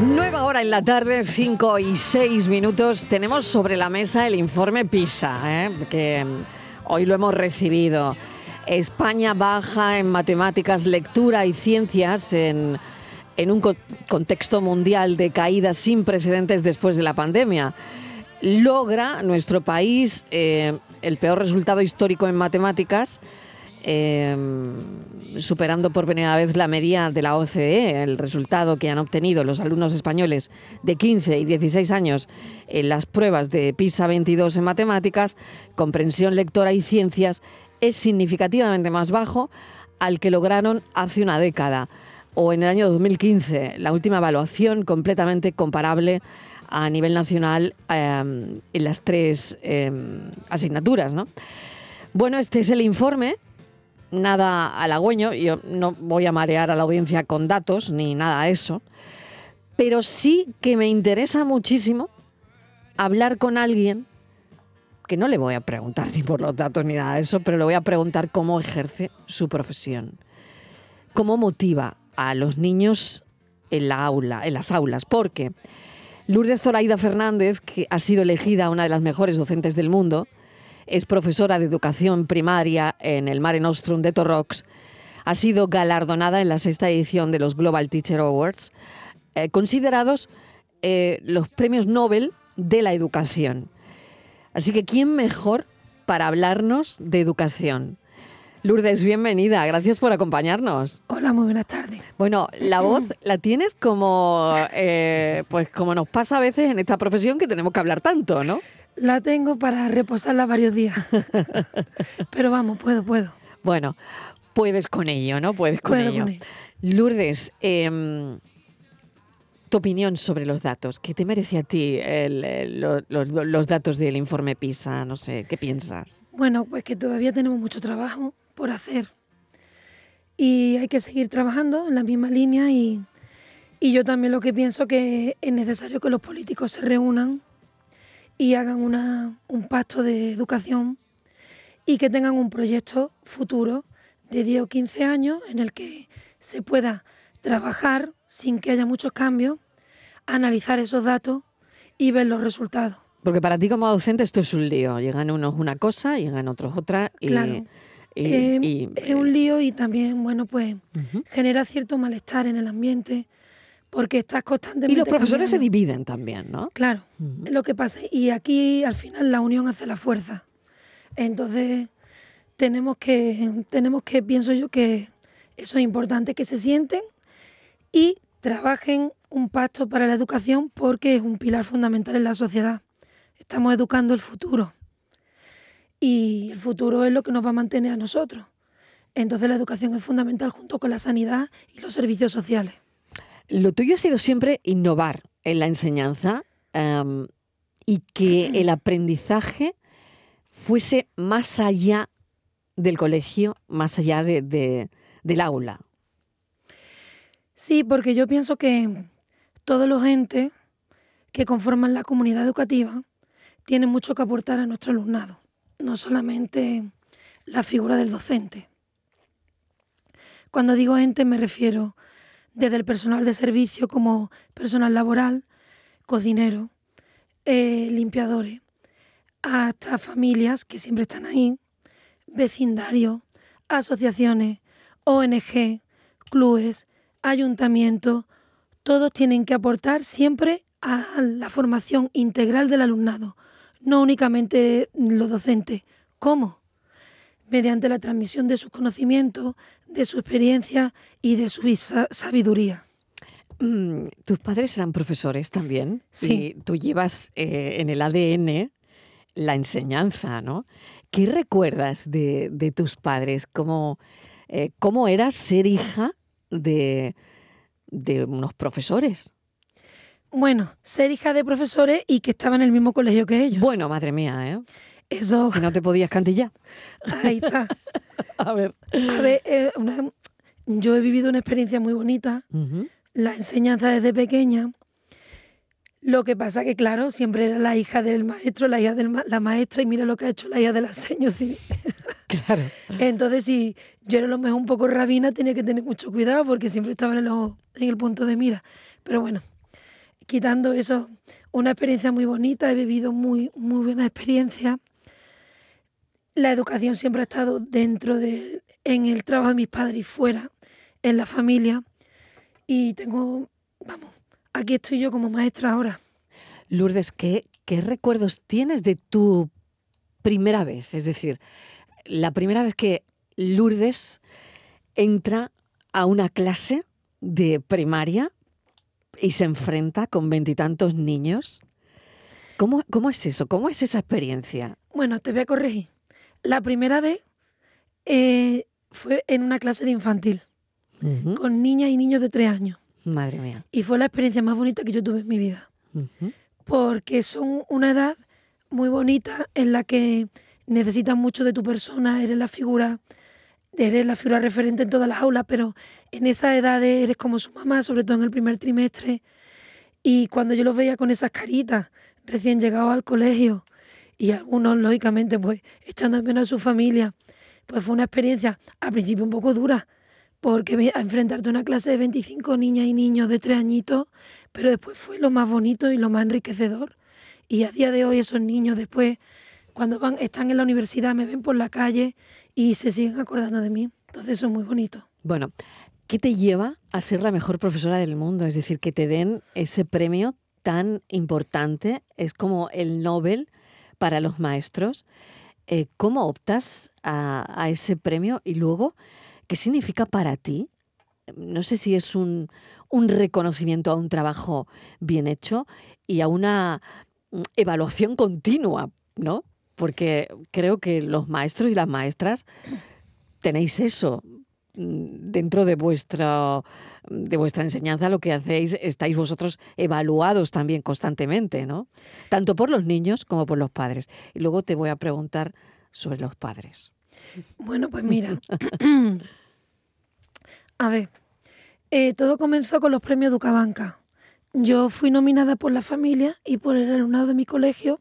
Nueva hora en la tarde, 5 y 6 minutos. Tenemos sobre la mesa el informe PISA, ¿eh? que hoy lo hemos recibido. España baja en matemáticas, lectura y ciencias en, un contexto mundial de caídas sin precedentes después de la pandemia. Logra nuestro país eh, el peor resultado histórico en matemáticas Em, superando por primera vez la media de la OCDE, el resultado que han obtenido los alumnos españoles de 15 y 16 años en las pruebas de PISA 22 en matemáticas, comprensión lectora y ciencias es significativamente más bajo al que lograron hace una década o en el año 2015, la última evaluación completamente comparable a nivel nacional em, en las tres em, asignaturas. Bueno, este es el informe nada halagüeño, yo no voy a marear a la audiencia con datos ni nada de eso, pero sí que me interesa muchísimo hablar con alguien que no le voy a preguntar ni por los datos ni nada de eso, pero le voy a preguntar cómo ejerce su profesión, cómo motiva a los niños en la aula, en las aulas, porque Lourdes Zoraida Fernández, que ha sido elegida una de las mejores docentes del mundo, es profesora de educación primaria en el Mare Nostrum de Torrox. Ha sido galardonada en la sexta edición de los Global Teacher Awards, eh, considerados eh, los premios Nobel de la educación. Así que, ¿quién mejor para hablarnos de educación? Lourdes, bienvenida, gracias por acompañarnos. Hola, muy buenas tardes. Bueno, la voz la tienes como, eh, pues como nos pasa a veces en esta profesión que tenemos que hablar tanto, ¿no? La tengo para reposarla varios días. Pero vamos, puedo, puedo. Bueno, puedes con ello, ¿no? Puedes con, ello. Lourdes, em, tu opinión sobre los datos. ¿Qué te merece a ti los datos del informe PISA? No sé, ¿qué piensas? Bueno, pues que todavía tenemos mucho trabajo por hacer. Y hay que seguir trabajando en la misma línea y, y yo también lo que pienso que es necesario que los políticos se reúnan y hagan un pacto de educación y que tengan un proyecto futuro de 10 o 15 años en el que se pueda trabajar sin que haya muchos cambios, analizar esos datos y ver los resultados. Porque para ti como docente esto es un lío. Llegan unos una cosa, llegan otros otra. Y, claro. Eh, es un lío y también, bueno, pues genera cierto malestar en el ambiente porque estás constantemente... Y los profesores se dividen también, ¿no? Claro, es lo que pasa. Y aquí al final la unión hace la fuerza. Entonces tenemos que, tenemos que, pienso yo que eso es importante, que se sienten y trabajen un pacto para la educación porque es un pilar fundamental en la sociedad. Estamos educando el futuro. Y el futuro es lo que nos va a mantener a nosotros. Entonces la educación es fundamental junto con la sanidad y los servicios sociales. Lo tuyo ha sido siempre innovar en la enseñanza em, y que el aprendizaje fuese más allá del colegio, más allá de, del aula. Sí, porque yo pienso que todos los entes que conforman la comunidad educativa tienen mucho que aportar a nuestro alumnado, no solamente la figura del docente. Cuando digo ente me refiero desde el personal de servicio como personal laboral, cocinero, eh, limpiadores, hasta familias que siempre están ahí, vecindarios, asociaciones, ONG, clubes, ayuntamientos, todos tienen que aportar siempre a la formación integral del alumnado, no únicamente los docentes. ¿Cómo? Mediante la transmisión de sus conocimientos, de su experiencia y de su sabiduría. Mm, tus padres eran profesores también. Sí. tú llevas eh, en el ADN la enseñanza, ¿no? ¿Qué recuerdas de, tus padres? ¿Cómo, eh, ¿Cómo era ser hija de, de unos profesores? Bueno, ser hija de profesores y que estaba en el mismo colegio que ellos. Bueno, madre mía, ¿eh? Eso. Que no te podías cantillar. Ahí está. A ver. A ver, eh, yo he vivido una experiencia muy bonita, la enseñanza desde pequeña. Lo que pasa que, claro, siempre era la hija del maestro, la hija de la maestra, y mira lo que ha hecho la hija de la seño. Sí. Claro. Entonces, si yo era lo mejor un poco rabina, tenía que tener mucho cuidado porque siempre estaba en, en el punto de mira. Pero bueno, quitando eso, una experiencia muy bonita, he vivido muy, muy buena experiencia. La educación siempre ha estado dentro de, en el trabajo de mis padres y fuera, en la familia. Y tengo, vamos, aquí estoy yo como maestra ahora. Lourdes, ¿qué, qué recuerdos tienes de tu primera vez? Es decir, la primera vez que Lourdes entra a una clase de primaria y se enfrenta con veintitantos niños. ¿Cómo, ¿Cómo es eso? ¿Cómo es esa experiencia? Bueno, te voy a corregir. La primera vez eh, fue en una clase de infantil, con niñas y niños de tres años. Madre mía. Y fue la experiencia más bonita que yo tuve en mi vida. Porque son una edad muy bonita en la que necesitas mucho de tu persona, eres la figura, eres la figura referente en todas las aulas, pero en esa edad eres como su mamá, sobre todo en el primer trimestre. Y cuando yo los veía con esas caritas, recién llegados al colegio, y algunos, lógicamente, pues echando en menos a su familia, pues fue una experiencia al principio un poco dura, porque enfrentarte a una clase de 25 niñas y niños de tres añitos, pero después fue lo más bonito y lo más enriquecedor. Y a día de hoy esos niños después, cuando van, están en la universidad, me ven por la calle y se siguen acordando de mí. Entonces eso es muy bonito. Bueno, ¿qué te lleva a ser la mejor profesora del mundo? Es decir, que te den ese premio tan importante, es como el Nobel para los maestros. Eh, ¿Cómo optas a, ese premio y luego qué significa para ti? No sé si es un, reconocimiento a un trabajo bien hecho y a una mm, evaluación continua, ¿no? Porque creo que los maestros y las maestras tenéis eso mm, dentro de vuestra de vuestra enseñanza, lo que hacéis, estáis vosotros evaluados también constantemente, ¿no? Tanto por los niños como por los padres. Y luego te voy a preguntar sobre los padres. Bueno, pues mira. a ver, eh, todo comenzó con los premios Ducabanca. Yo fui nominada por la familia y por el alumnado de mi colegio.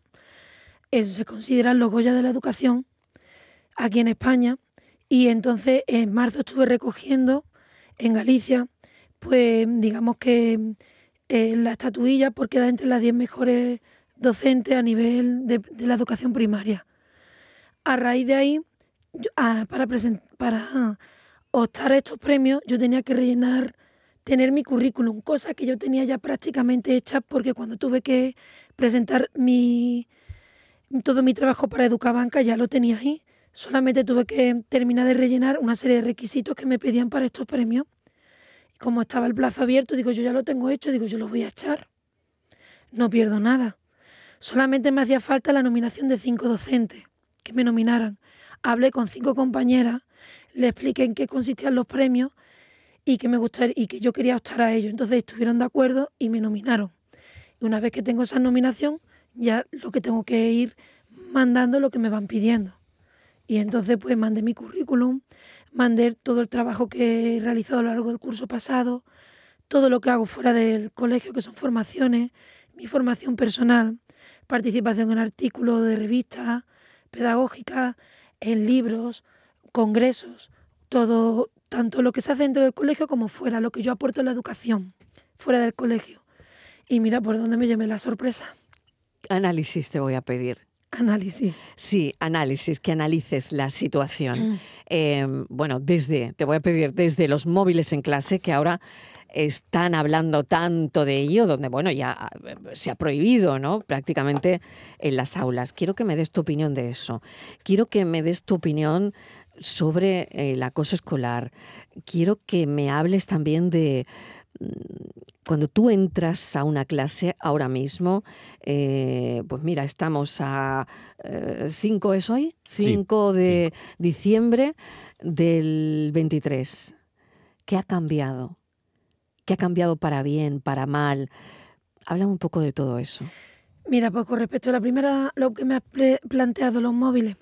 Eso se consideran los Goya de la Educación aquí en España. Y entonces en marzo estuve recogiendo en Galicia pues digamos que eh, la estatuilla por quedar entre las 10 mejores docentes a nivel de, la educación primaria. A raíz de ahí, ah, para, para optar a estos premios, yo tenía que rellenar, tener mi currículum, cosa que yo tenía ya prácticamente hecha porque cuando tuve que presentar mi, todo mi trabajo para Educabanca ya lo tenía ahí. Solamente tuve que terminar de rellenar una serie de requisitos que me pedían para estos premios como estaba el plazo abierto, digo, yo ya lo tengo hecho, digo, yo lo voy a echar. No pierdo nada. Solamente me hacía falta la nominación de cinco docentes que me nominaran. Hablé con cinco compañeras, le expliqué en qué consistían los premios y que me gustaría y que yo quería optar a ellos. Entonces estuvieron de acuerdo y me nominaron. Y una vez que tengo esa nominación, ya lo que tengo que ir mandando lo que me van pidiendo. Y entonces pues mandé mi currículum, mandé todo el trabajo que he realizado a lo largo del curso pasado, todo lo que hago fuera del colegio, que son formaciones, mi formación personal, participación en artículos de revistas pedagógicas, en libros, congresos, todo, tanto lo que se hace dentro del colegio como fuera, lo que yo aporto en la educación, fuera del colegio. Y mira por dónde me llevé la sorpresa. Análisis te voy a pedir. Análisis. Sí, análisis, que analices la situación. Mm. Em, bueno, desde, te voy a pedir, desde los móviles en clase, que ahora están hablando tanto de ello, donde, bueno, ya eh, se ha prohibido, ¿no? Prácticamente en las aulas. Quiero que me des tu opinión de eso. Quiero que me des tu opinión sobre el acoso escolar. Quiero que me hables también de cuando tú entras a una clase ahora mismo, eh, pues mira, estamos a 5 eh, es hoy, 5 de diciembre del 23. ¿Qué ha cambiado? ¿Qué ha cambiado para bien, para mal? Háblame un poco de todo eso. Mira, pues con respecto a la primera, lo que me has planteado, los móviles,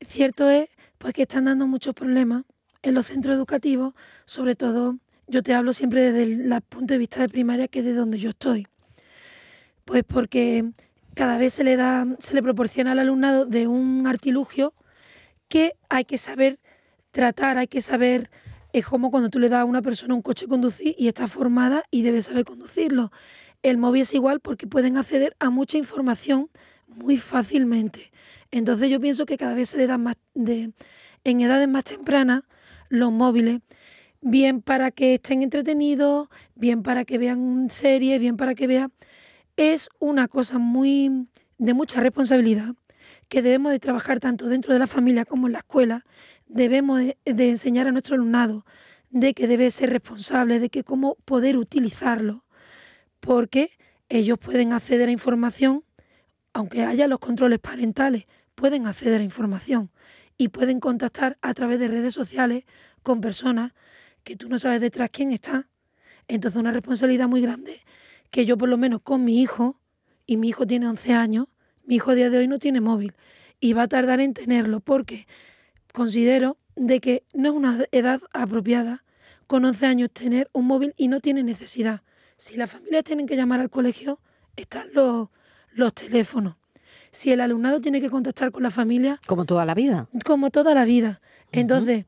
cierto es pues que están dando muchos problemas en los centros educativos, sobre todo yo te hablo siempre desde el punto de vista de primaria, que es de donde yo estoy. Pues porque cada vez se le da, se le proporciona al alumnado de un artilugio que hay que saber tratar, hay que saber, es como cuando tú le das a una persona un coche conducir y está formada y debe saber conducirlo. el móvil es igual porque pueden acceder a mucha información muy fácilmente. Entonces yo pienso que cada vez se le da más de, en edades más tempranas los móviles, bien para que estén entretenidos, bien para que vean series, bien para que vean... Es una cosa muy de mucha responsabilidad que debemos de trabajar tanto dentro de la familia como en la escuela. Debemos de, enseñar a nuestro alumnado de que debe ser responsable, de que cómo poder utilizarlo, porque ellos pueden acceder a información, aunque haya los controles parentales, pueden acceder a información y pueden contactar a través de redes sociales con personas que tú no sabes detrás quién está. Entonces una responsabilidad muy grande que yo por lo menos con mi hijo, y mi hijo tiene 11 años, mi hijo a día de hoy no tiene móvil y va a tardar en tenerlo porque considero de que no es una edad apropiada con 11 años tener un móvil y no tiene necesidad. Si las familias tienen que llamar al colegio, están los, los teléfonos. Si el alumnado tiene que contactar con la familia... Como toda la vida. Como toda la vida. Entonces,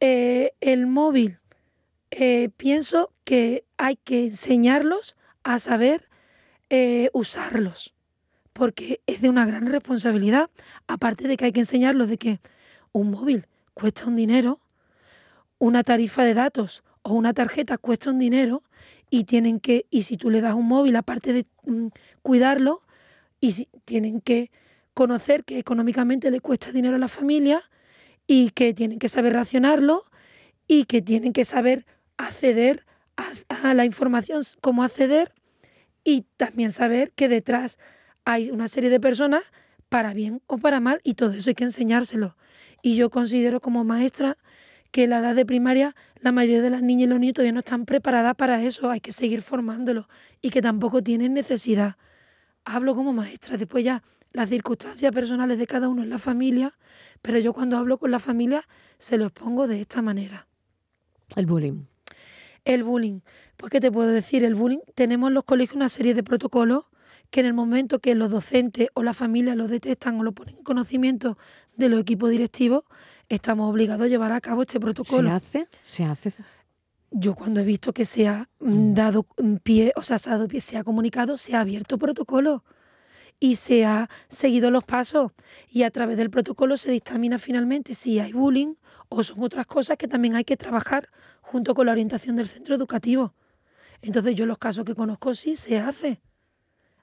eh, el móvil, eh, pienso que hay que enseñarlos a saber eh, usarlos, porque es de una gran responsabilidad, aparte de que hay que enseñarlos de que un móvil cuesta un dinero, una tarifa de datos o una tarjeta cuesta un dinero y tienen que, y si tú le das un móvil, aparte de mm, cuidarlo, y tienen que conocer que económicamente le cuesta dinero a la familia y que tienen que saber racionarlo y que tienen que saber acceder a, la información, cómo acceder y también saber que detrás hay una serie de personas para bien o para mal y todo eso hay que enseñárselo. Y yo considero como maestra que la edad de primaria la mayoría de las niñas y los niños todavía no están preparadas para eso, hay que seguir formándolos y que tampoco tienen necesidad. Hablo como maestra, después ya las circunstancias personales de cada uno en la familia, pero yo cuando hablo con la familia se lo expongo de esta manera. El bullying. El bullying. Pues, ¿qué te puedo decir? El bullying, tenemos en los colegios una serie de protocolos que en el momento que los docentes o la familia lo detectan o lo ponen en conocimiento de los equipos directivos, estamos obligados a llevar a cabo este protocolo. ¿Se hace? ¿Se hace? Yo cuando he visto que se ha mm, dado pie, o sea, se ha dado pie, se ha comunicado, se ha abierto protocolo y se ha seguido los pasos y a través del protocolo se dictamina finalmente si hay bullying o son otras cosas que también hay que trabajar junto con la orientación del centro educativo. Entonces yo los casos que conozco sí se hace.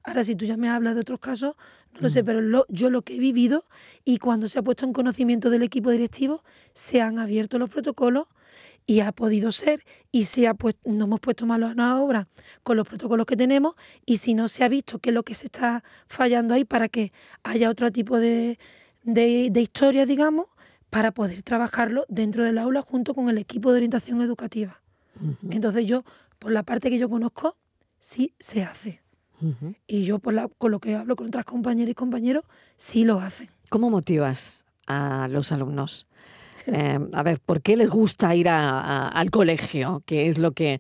Ahora, si tú ya me hablas de otros casos, no lo sé, pero yo lo que he vivido y cuando se ha puesto en conocimiento del equipo directivo, se han abierto los protocolos y ha podido ser y se ha no hemos puesto malos a la obra con los protocolos que tenemos y si no se ha visto qué es lo que se está fallando ahí para que haya otro tipo de, de, historia, digamos, para poder trabajarlo dentro del aula junto con el equipo de orientación educativa. Entonces yo, por la parte que yo conozco, sí se hace. Y yo, por la, con lo que hablo con otras compañeras y compañeros, sí lo hacen. ¿Cómo motivas a los alumnos? Eh, a ver, ¿por qué les gusta ir al colegio? Que es lo que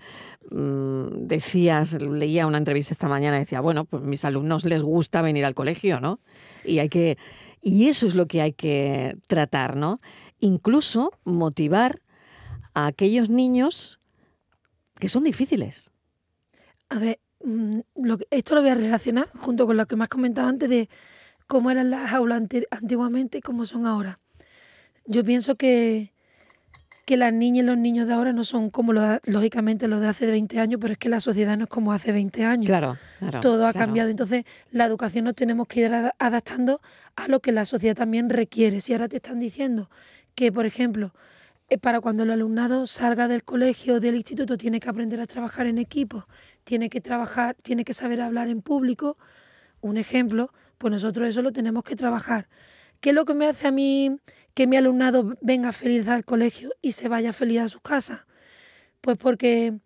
mm, decías, leía una entrevista esta mañana, decía, bueno, pues mis alumnos les gusta venir al colegio, ¿no? Y hay que, y eso es lo que hay que tratar, ¿no? Incluso motivar a aquellos niños que son difíciles. A ver, Mm, esto lo voy a relacionar junto con lo que me has comentado antes de cómo eran las aulas antiguamente y cómo son ahora. Yo pienso que, que las niñas y los niños de ahora no son como lógicamente los de hace 20 años, pero es que la sociedad no es como hace 20 años. Claro, Todo ha cambiado. Entonces, la educación nos tenemos que ir adaptando a lo que la sociedad también requiere. Si ahora te están diciendo que, por ejemplo, eh, para cuando el alumnado salga del colegio o del instituto tiene que aprender a trabajar en equipo, tiene que trabajar, tiene que saber hablar en público, un ejemplo, pues nosotros eso lo tenemos que trabajar. ¿Qué es lo que me hace a mí que mi alumnado venga feliz al colegio y se vaya feliz a su casa? Pues porque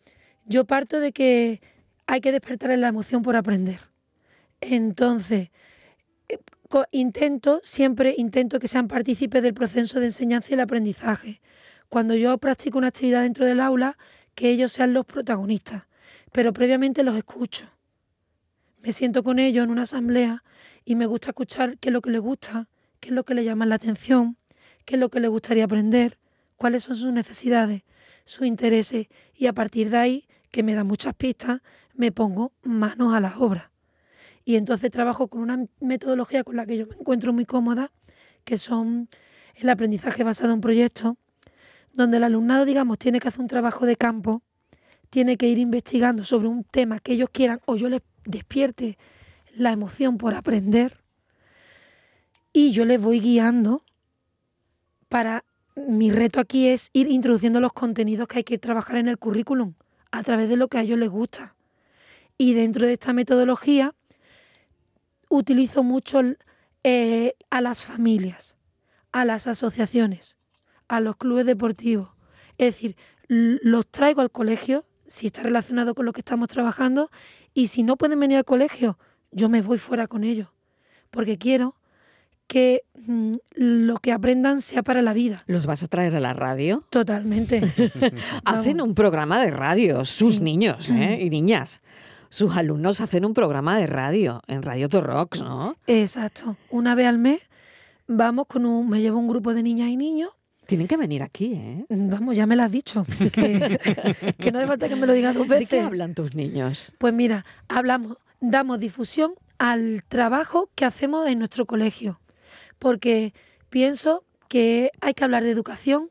yo parto de que hay que despertarle la emoción por aprender. Entonces, eh, intento, siempre intento que sean partícipes del proceso de enseñanza y el aprendizaje cuando yo practico una actividad dentro del aula, que ellos sean los protagonistas, pero previamente los escucho. Me siento con ellos en una asamblea y me gusta escuchar qué es lo que les gusta, qué es lo que les llama la atención, qué es lo que les gustaría aprender, cuáles son sus necesidades, sus intereses y a partir de ahí, que me da muchas pistas, me pongo manos a la obra. Y entonces trabajo con una metodología con la que yo me encuentro muy cómoda, que son el aprendizaje basado en proyectos, donde el alumnado, digamos, tiene que hacer un trabajo de campo, tiene que ir investigando sobre un tema que ellos quieran o yo les despierte la emoción por aprender y yo les voy guiando para mi reto aquí es ir introduciendo los contenidos que hay que trabajar en el currículum a través de lo que a ellos les gusta. Y dentro de esta metodología utilizo mucho eh, a las familias, a las asociaciones, a los clubes deportivos. Es decir, los traigo al colegio, si está relacionado con lo que estamos trabajando, y si no pueden venir al colegio, yo me voy fuera con ellos, porque quiero que mm, lo que aprendan sea para la vida. ¿Los vas a traer a la radio? Totalmente. hacen un programa de radio, sus niños ¿eh? y niñas. Sus alumnos hacen un programa de radio en Radio Torrox, ¿no? Exacto. Una vez al mes vamos con un, me llevo un grupo de niñas y niños tienen que venir aquí, ¿eh? Vamos, ya me lo has dicho. Que, no hace falta que me lo digas dos veces. ¿De qué hablan tus niños? Pues mira, hablamos, damos difusión al trabajo que hacemos en nuestro colegio porque pienso que hay que hablar de educación,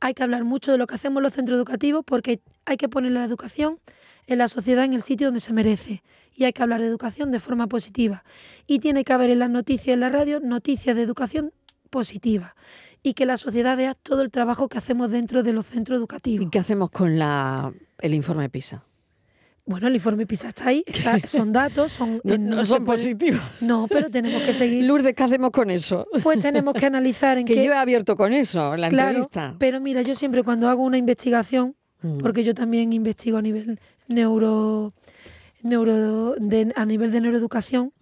hay que hablar mucho de lo que hacemos los centros educativos, porque hay que poner la educación en la sociedad en el sitio donde se merece. Y hay que hablar de educación de forma positiva. Y tiene que haber en las noticias, en la radio, noticias de educación positiva. Y que la sociedad vea todo el trabajo que hacemos dentro de los centros educativos. ¿Y qué hacemos con la, el informe PISA? Bueno, el informe PISA está ahí, son datos, son... No, son positivos. No, pero tenemos que seguir... Lourdes, ¿qué hacemos con eso? Pues tenemos que analizar en que qué... yo he abierto con eso la claro, entrevista. pero mira, yo siempre cuando hago una investigación, mm. porque yo también investigo a nivel neuro... neuro a nivel de neuroeducación,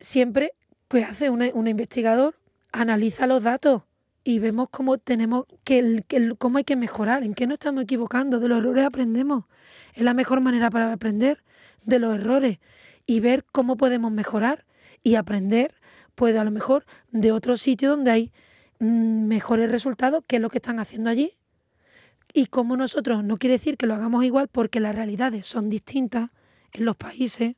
siempre que hace un investigador, analiza los datos y vemos cómo tenemos que, cómo hay que mejorar, en qué nos estamos equivocando, de los errores aprendemos. Es la mejor manera para aprender de los errores y ver cómo podemos mejorar y aprender, pues a lo mejor de otro sitio donde hay mm, mejores resultados que lo que están haciendo allí. Y como nosotros, no quiere decir que lo hagamos igual porque las realidades son distintas en los países,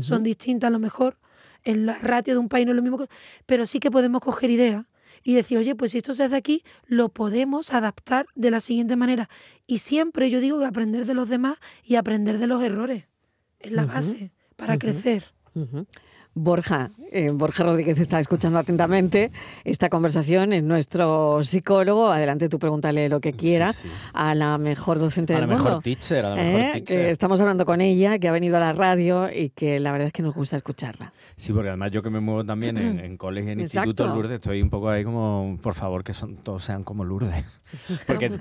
son distintas a lo mejor, en la ratio de un país no es lo mismo, pero sí que podemos coger ideas y decir, oye, pues si esto se hace aquí, lo podemos adaptar de la siguiente manera. Y siempre yo digo que aprender de los demás y aprender de los errores es la base para crecer. Borja, eh, Borja Rodríguez está escuchando atentamente esta conversación, es nuestro psicólogo. Adelante, tú pregúntale lo que quieras a la mejor docente del mundo. A la mejor teacher, a la mejor ¿Eh? teacher. estamos hablando con ella, que ha venido a la radio y que la verdad es que nos gusta escucharla. Sí, porque además yo que me muevo también en, en colegios y en institutos, Lourdes, estoy un poco ahí como, por favor, que son, todos sean como Lourdes. Porque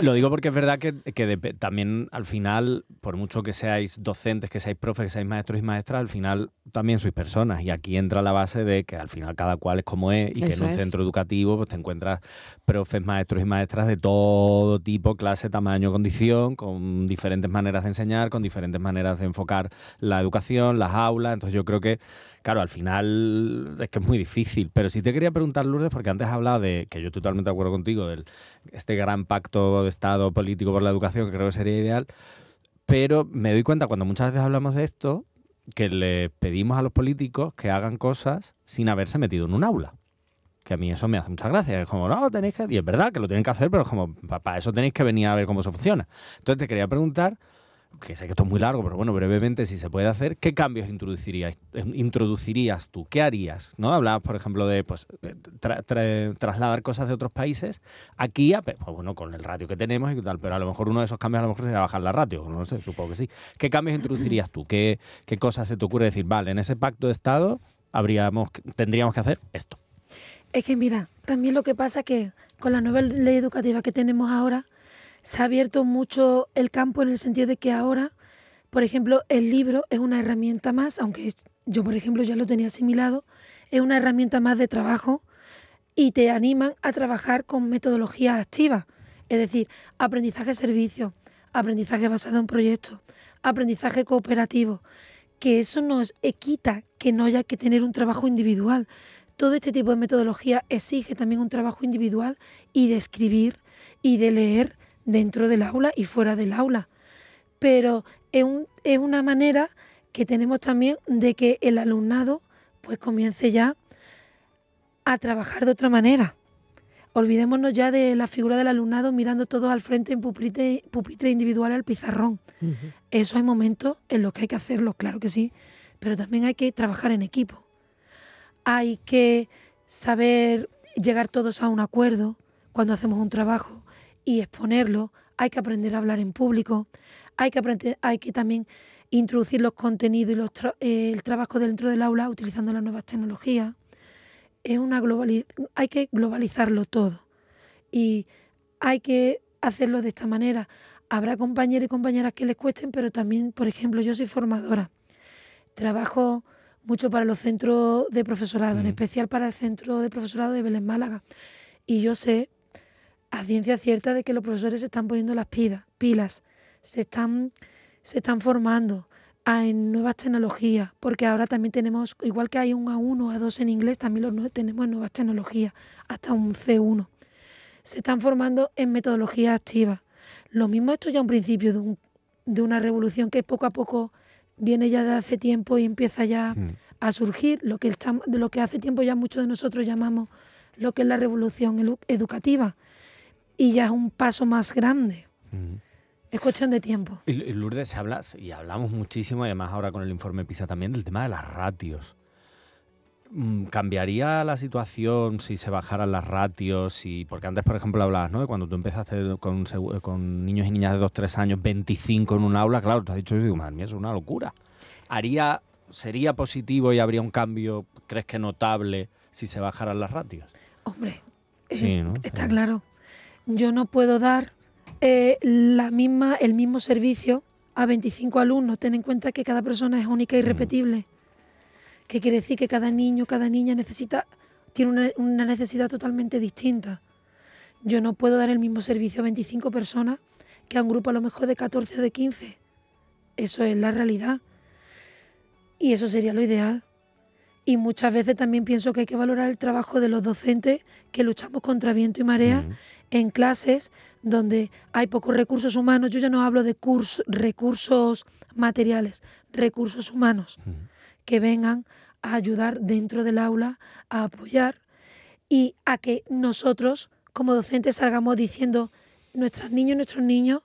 lo digo porque es verdad que, que también al final, por mucho que seáis docentes, que seáis profes, que seáis maestros y maestras, al final también sois personas. Y aquí entra la base de que al final cada cual es como es y que en un centro educativo pues te encuentras profes, maestros y maestras de todo tipo, clase, tamaño, condición, con diferentes maneras de enseñar, con diferentes maneras de enfocar la educación, las aulas. Entonces yo creo que, claro, al final es que es muy difícil. Pero sí te quería preguntar, Lourdes, porque antes has hablado de, que yo estoy totalmente de acuerdo contigo, de este gran pacto de Estado político por la educación, que creo que sería ideal. Pero me doy cuenta cuando muchas veces hablamos de esto, que le pedimos a los políticos que hagan cosas sin haberse metido en un aula. Que a mí eso me hace mucha gracia. Es como, no, tenéis que. Y es verdad que lo tienen que hacer, pero es como, para eso tenéis que venir a ver cómo eso funciona. Entonces te quería preguntar que sé que esto es muy largo, pero bueno, brevemente, si se puede hacer, ¿qué cambios introducirías, introducirías tú? ¿Qué harías? ¿No? Hablabas, por ejemplo, de pues, eh, trasladar cosas de otros países aquí, a, pues, bueno, con el ratio que tenemos y tal, pero a lo mejor uno de esos cambios a lo mejor sería bajar la ratio, no sé, supongo que sí. ¿Qué cambios introducirías tú? ¿Qué, qué cosas se te ocurre decir, vale, en ese pacto de Estado habríamos, tendríamos que hacer esto? Es que mira, también lo que pasa es que con la nueva ley educativa que tenemos ahora, se ha abierto mucho el campo en el sentido de que ahora, por ejemplo, el libro es una herramienta más, aunque yo, por ejemplo, ya lo tenía asimilado, es una herramienta más de trabajo y te animan a trabajar con metodologías activas, es decir, aprendizaje servicio, aprendizaje basado en proyectos, aprendizaje cooperativo, que eso nos quita que no haya que tener un trabajo individual. Todo este tipo de metodología exige también un trabajo individual y de escribir y de leer dentro del aula y fuera del aula. Pero es, es una manera que tenemos también de que el alumnado pues comience ya a trabajar de otra manera. Olvidémonos ya de la figura del alumnado mirando todos al frente en pupitre, pupitre individual al pizarrón. Eso hay momentos en los que hay que hacerlo, claro que sí, pero también hay que trabajar en equipo. Hay que saber llegar todos a un acuerdo cuando hacemos un trabajo y exponerlo. Hay que aprender a hablar en público. Hay que, aprender, hay que también introducir los contenidos y los eh, el trabajo dentro del aula utilizando las nuevas tecnologías. Es una hay que globalizarlo todo y hay que hacerlo de esta manera. Habrá compañeros y compañeras que les cuesten, pero también, por ejemplo, yo soy formadora. Trabajo mucho para los centros de profesorado, en especial para el centro de profesorado de Belén Málaga. Y yo sé a ciencia cierta de que los profesores se están poniendo las pilas, se están se están formando en nuevas tecnologías, porque ahora también tenemos, igual que hay un A1, A2 en inglés, también los tenemos en nuevas tecnologías, hasta un C1. Se están formando en metodologías activas. Lo mismo esto ya un principio de, de una revolución que poco a poco viene ya de hace tiempo y empieza ya mm. a surgir, lo que, de lo que hace tiempo ya muchos de nosotros llamamos lo que es la revolución educativa. Y ya es un paso más grande. Es cuestión de tiempo. Y, Lourdes, se habla, y hablamos muchísimo, y además ahora con el informe PISA también, del tema de las ratios. Mm, ¿Cambiaría la situación si se bajaran las ratios? Y, porque antes, por ejemplo, hablabas, ¿no? Cuando tú empezaste con, con niños y niñas de 2-3 años, 25 en un aula, claro, te has dicho, digo, madre mía, es una locura. ¿Haría, ¿Sería positivo y habría un cambio, crees que notable, si se bajaran las ratios? Hombre, eh, está claro. Yo no puedo dar eh, la misma, el mismo servicio a 25 alumnos. Ten en cuenta que cada persona es única y repetible. ¿Qué quiere decir? Que cada niño, cada niña necesita, tiene una, necesidad totalmente distinta. Yo no puedo dar el mismo servicio a 25 personas que a un grupo a lo mejor de 14 o de 15. Eso es la realidad. Y eso sería lo ideal. Y muchas veces también pienso que hay que valorar el trabajo de los docentes que luchamos contra viento y marea en clases donde hay pocos recursos humanos. Yo ya no hablo de recursos materiales, recursos humanos que vengan a ayudar dentro del aula, a apoyar y a que nosotros como docentes salgamos diciendo nuestros niños, nuestros niños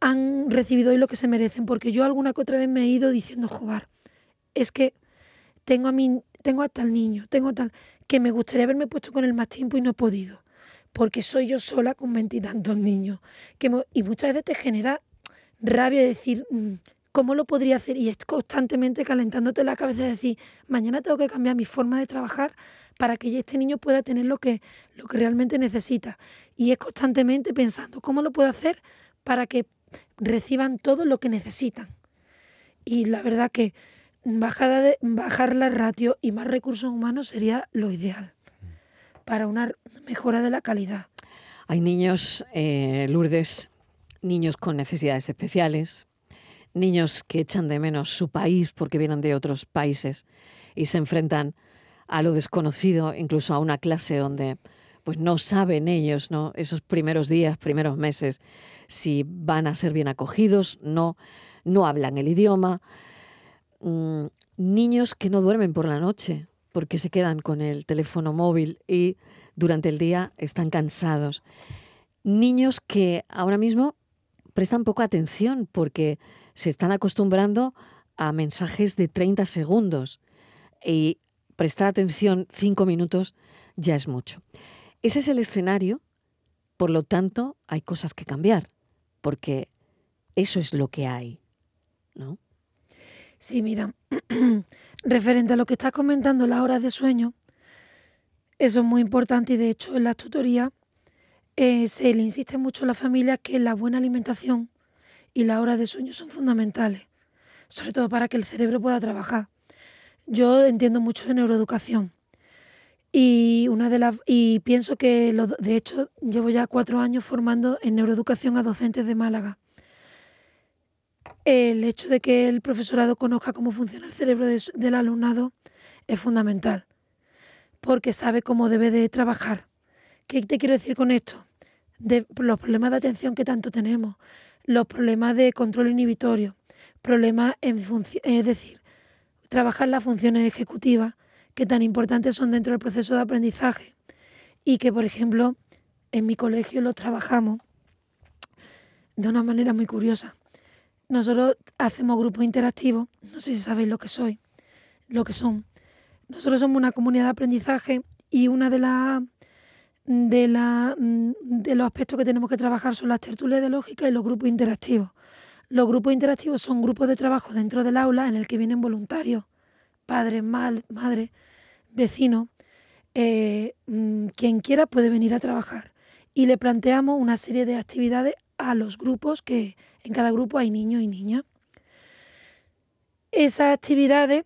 han recibido hoy lo que se merecen, porque yo alguna que otra vez me he ido diciendo, jugar, es que tengo a, mi, tengo a tal niño, tengo tal, que me gustaría haberme puesto con él más tiempo y no he podido porque soy yo sola con veintitantos niños. Que y muchas veces te genera rabia decir, mm, ¿cómo lo podría hacer? Y es constantemente calentándote la cabeza de decir, mañana tengo que cambiar mi forma de trabajar para que este niño pueda tener lo que, lo que realmente necesita. Y es constantemente pensando, ¿cómo lo puedo hacer para que reciban todo lo que necesitan? Y la verdad que bajada de, bajar la ratio y más recursos humanos sería lo ideal para una mejora de la calidad. Hay niños, eh, Lourdes, niños con necesidades especiales, niños que echan de menos su país porque vienen de otros países y se enfrentan a lo desconocido, incluso a una clase donde pues no saben ellos, ¿no? Esos primeros días, primeros meses, si van a ser bien acogidos, no, no hablan el idioma. Mm, niños que no duermen por la noche, porque se quedan con el teléfono móvil y durante el día están cansados. Niños que ahora mismo prestan poca atención porque se están acostumbrando a mensajes de 30 segundos y prestar atención cinco minutos ya es mucho. Ese es el escenario, por lo tanto hay cosas que cambiar, porque eso es lo que hay, ¿no? Sí, mira, referente a lo que estás comentando, las horas de sueño, eso es muy importante y de hecho en las tutorías eh, se le insiste mucho a las familias que la buena alimentación y las horas de sueño son fundamentales, sobre todo para que el cerebro pueda trabajar. Yo entiendo mucho de neuroeducación y, una de las, y pienso que, de hecho, llevo ya cuatro años formando en neuroeducación a docentes de Málaga el hecho de que el profesorado conozca cómo funciona el cerebro del alumnado es fundamental, porque sabe cómo debe de trabajar. ¿Qué te quiero decir con esto? Los problemas de atención que tanto tenemos, los problemas de control inhibitorio, problemas en es decir, trabajar las funciones ejecutivas que tan importantes son dentro del proceso de aprendizaje y que, por ejemplo, en mi colegio los trabajamos de una manera muy curiosa. Nosotros hacemos grupos interactivos, no sé si sabéis lo que soy, lo que son. Nosotros somos una comunidad de aprendizaje y una de las de, la, de los aspectos que tenemos que trabajar son las tertulias de lógica y los grupos interactivos. Los grupos interactivos son grupos de trabajo dentro del aula en el que vienen voluntarios, padres, madres, vecinos, eh, mm, quien quiera puede venir a trabajar. Y le planteamos una serie de actividades a los grupos, que en cada grupo hay niños y niñas. Esas actividades,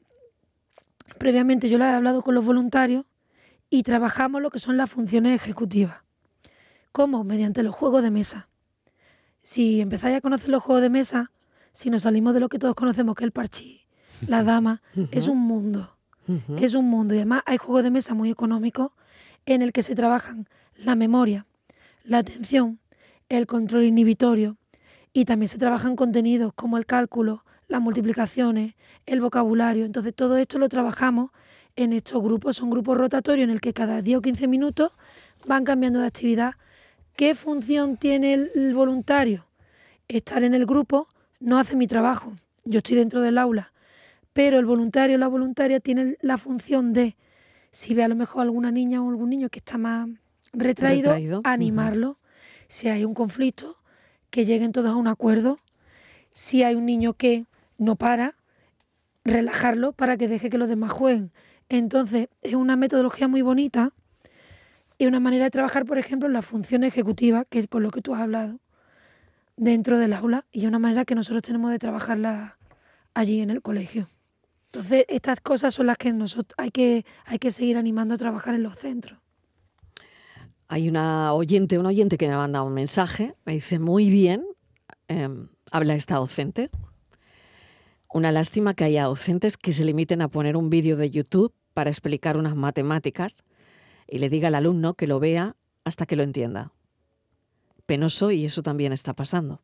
previamente yo las he hablado con los voluntarios y trabajamos lo que son las funciones ejecutivas. ¿Cómo? Mediante los juegos de mesa. Si empezáis a conocer los juegos de mesa, si nos salimos de lo que todos conocemos, que es el parchí, la dama, es un mundo. Es un mundo. Y además hay juegos de mesa muy económicos en el que se trabajan la memoria, la atención, el control inhibitorio y también se trabajan contenidos como el cálculo, las multiplicaciones, el vocabulario. Entonces todo esto lo trabajamos en estos grupos. Son grupos rotatorios en el que cada 10 o 15 minutos van cambiando de actividad. ¿Qué función tiene el voluntario? Estar en el grupo no hace mi trabajo. Yo estoy dentro del aula. Pero el voluntario o la voluntaria tiene la función de, si ve a lo mejor alguna niña o algún niño que está más retraído, animarlo. Si hay un conflicto, que lleguen todos a un acuerdo. Si hay un niño que no para, relajarlo para que deje que los demás jueguen. Entonces, es una metodología muy bonita y una manera de trabajar, por ejemplo, la función ejecutiva, que es con lo que tú has hablado, dentro del aula, y una manera que nosotros tenemos de trabajarla allí en el colegio. Entonces, estas cosas son las que nosotros hay que, hay que seguir animando a trabajar en los centros. Hay una oyente, un oyente que me ha mandado un mensaje, me dice, muy bien, em, habla esta docente. Una lástima que haya docentes que se limiten a poner un vídeo de YouTube para explicar unas matemáticas y le diga al alumno que lo vea hasta que lo entienda. Penoso y eso también está pasando.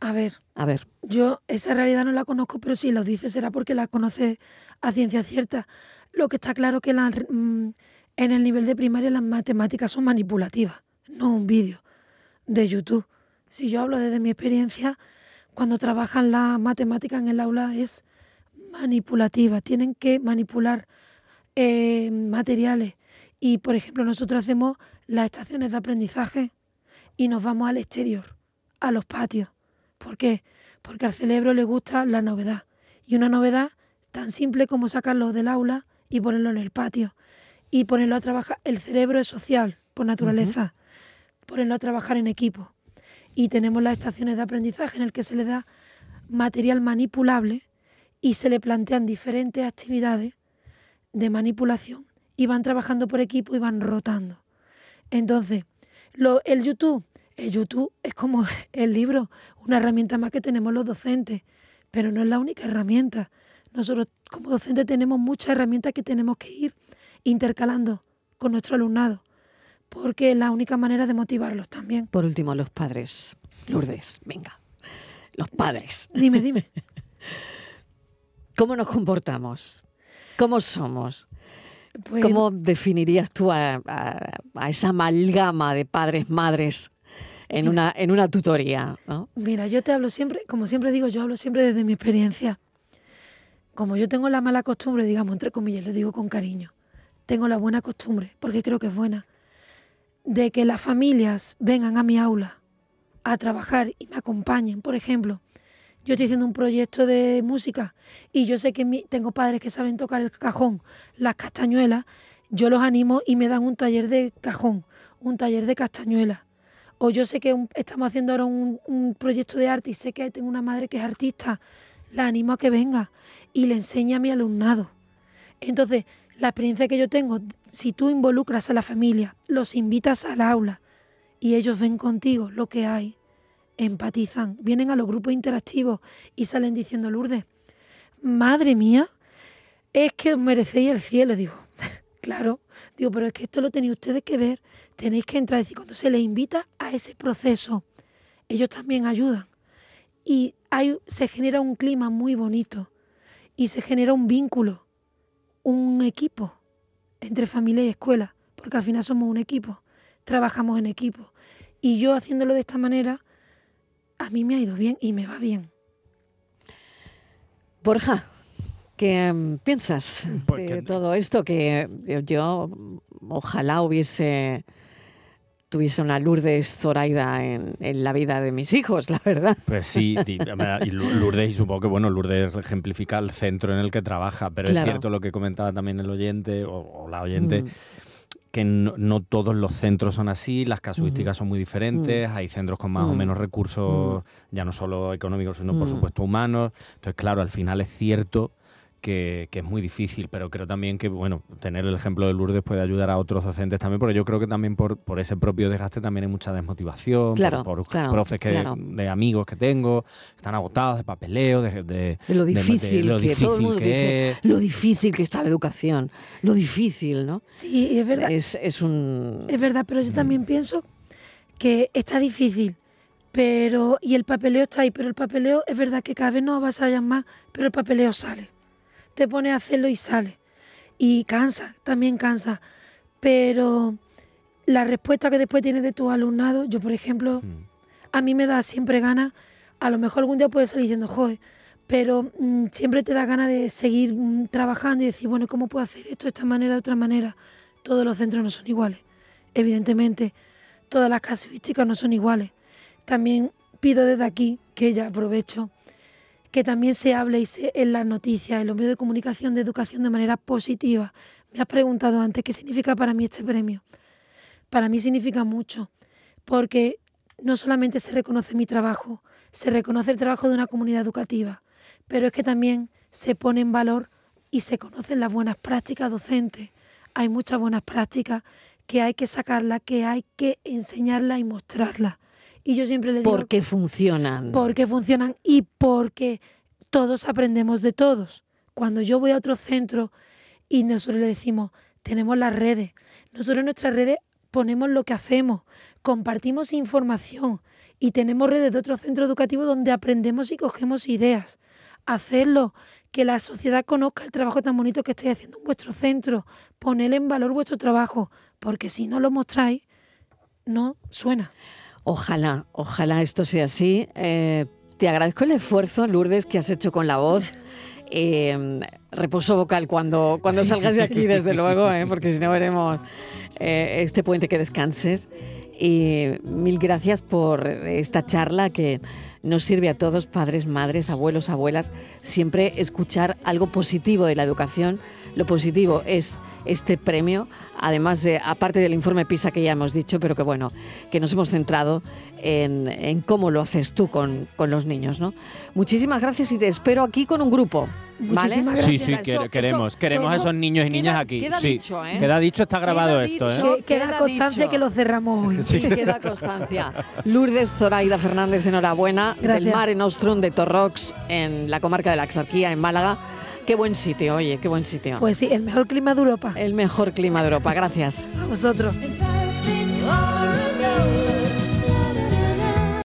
A ver. A ver. Yo esa realidad no la conozco, pero si lo dice será porque la conoce a ciencia cierta. Lo que está claro que mm, en el nivel de primaria las matemáticas son manipulativas, no un vídeo de YouTube. Si yo hablo desde mi experiencia, cuando trabajan las matemáticas en el aula es manipulativa, tienen que manipular eh, materiales. Y, por ejemplo, nosotros hacemos las estaciones de aprendizaje y nos vamos al exterior, a los patios. ¿Por qué? Porque al cerebro le gusta la novedad. Y una novedad tan simple como sacarlo del aula y ponerlo en el patio. Y ponerlo a trabajar. El cerebro es social, por naturaleza. Ponerlo a trabajar en equipo. Y tenemos las estaciones de aprendizaje en el que se le da material manipulable y se le plantean diferentes actividades de manipulación y van trabajando por equipo y van rotando. Entonces, lo, el YouTube, el YouTube es como el libro, una herramienta más que tenemos los docentes, pero no es la única herramienta. Nosotros como docentes tenemos muchas herramientas que tenemos que ir intercalando con nuestro alumnado, porque es la única manera de motivarlos también. Por último, los padres. Lourdes, venga. Los padres. Dime, dime. ¿Cómo nos comportamos? ¿Cómo somos? Pues ¿Cómo definirías tú a, esa amalgama de padres, madres en una, en una tutoría? Mira, yo te hablo siempre, como siempre digo, yo hablo siempre desde mi experiencia. Como yo tengo la mala costumbre, digamos, entre comillas, lo digo con cariño, tengo la buena costumbre, porque creo que es buena, de que las familias vengan a mi aula a trabajar y me acompañen. Por ejemplo, yo estoy haciendo un proyecto de música y yo sé que tengo padres que saben tocar el cajón, las castañuelas, yo los animo y me dan un taller de cajón, un taller de castañuelas. O yo sé que estamos haciendo ahora un, proyecto de arte y sé que tengo una madre que es artista, la animo a que venga y le enseña a mi alumnado. Entonces, la experiencia que yo tengo, si tú involucras a la familia, los invitas al aula y ellos ven contigo lo que hay, empatizan, vienen a los grupos interactivos y salen diciendo, Lourdes, madre mía, es que os merecéis el cielo. Digo, claro, digo, pero es que esto lo tenéis ustedes que ver, tenéis que entrar. Es decir, cuando se les invita a ese proceso ellos también ayudan. Y hay, se genera un clima muy bonito y se genera un vínculo, un equipo entre familia y escuela, porque al final somos un equipo, trabajamos en equipo. Y yo haciéndolo de esta manera, a mí me ha ido bien y me va bien. Borja, ¿qué mm, piensas pues de todo esto? Que yo ojalá hubiese tuviese una Lourdes Zoraida en, la vida de mis hijos, la verdad. Pues sí, y Lourdes, y supongo que bueno, Lourdes ejemplifica el centro en el que trabaja, pero es cierto lo que comentaba también el oyente o, la oyente. Mm. que no, todos los centros son así, las casuísticas son muy diferentes, mm. hay centros con más o mm. menos recursos, ya no solo económicos, sino por supuesto humanos. Entonces, claro, al final es cierto que, es muy difícil, pero creo también que, bueno, tener el ejemplo de Lourdes puede ayudar a otros docentes también, porque yo creo que también por, por ese propio desgaste también hay mucha desmotivación, por, profes que, de amigos que tengo, están agotados de papeleo, de, de, lo difícil, lo difícil que, es. Lo difícil que está la educación, lo difícil, ¿no? Sí, es verdad. Es, es un... Es verdad, pero yo también pienso que está difícil, pero y el papeleo está ahí, pero el papeleo es verdad que cada vez nos avasallan más, pero el papeleo sale te pone a hacerlo y sale. Y cansa, también cansa. Pero la respuesta que después tienes de tu alumnado, yo por ejemplo, hmm. a mí me da siempre ganas, a lo mejor algún día puedes salir diciendo, joder, pero mm, siempre te da ganas de seguir mm, trabajando y decir, bueno, ¿cómo puedo hacer esto de esta manera, de otra manera? Todos los centros no son iguales, evidentemente, todas las casuísticas no son iguales. También pido desde aquí, que ya aprovecho, que también se hable y se, en las noticias, en los medios de comunicación de educación de manera positiva. Me has preguntado antes qué significa para mí este premio. Para mí significa mucho, porque no solamente se reconoce mi trabajo, se reconoce el trabajo de una comunidad educativa, pero es que también se pone en valor y se conocen las buenas prácticas docentes. Hay muchas buenas prácticas que hay que sacarlas, que hay que enseñarlas y mostrarlas. Y yo siempre le digo... Porque funcionan. Porque funcionan y porque todos aprendemos de todos. Cuando yo voy a otro centro y nosotros le decimos, tenemos las redes, nosotros en nuestras redes ponemos lo que hacemos, compartimos información y tenemos redes de otros centros educativos donde aprendemos y cogemos ideas. Hacerlo, que la sociedad conozca el trabajo tan bonito que estáis haciendo en vuestro centro, poner en valor vuestro trabajo, porque si no lo mostráis, no suena. Ojalá, ojalá esto sea así. Eh, te agradezco el esfuerzo, Lourdes, que has hecho con la voz. Eh, reposo vocal cuando, cuando salgas de aquí, desde luego, eh, porque si no veremos este puente que descanses. Y mil gracias por esta charla que nos sirve a todos, padres, madres, abuelos, abuelas, siempre escuchar algo positivo de la educación. Lo positivo es este premio, además de, aparte del informe PISA que ya hemos dicho, pero que bueno, que nos hemos centrado en, cómo lo haces tú con, los niños, ¿no? Muchísimas gracias y te espero aquí con un grupo. Muchísimas gracias. Sí, sí, queremos, queremos a esos niños y niñas aquí. Queda sí. dicho, ¿eh? Queda dicho, está grabado esto, ¿eh? Queda, constancia que lo cerramos hoy. Sí. Queda constancia. Lourdes Zoraida Fernández, enhorabuena, del Mar en Ostrum de Torrox, en la comarca de la Axarquía, en Málaga. Qué buen sitio, oye, qué buen sitio. Pues sí, el mejor clima de Europa. El mejor clima de Europa, gracias. A vosotros.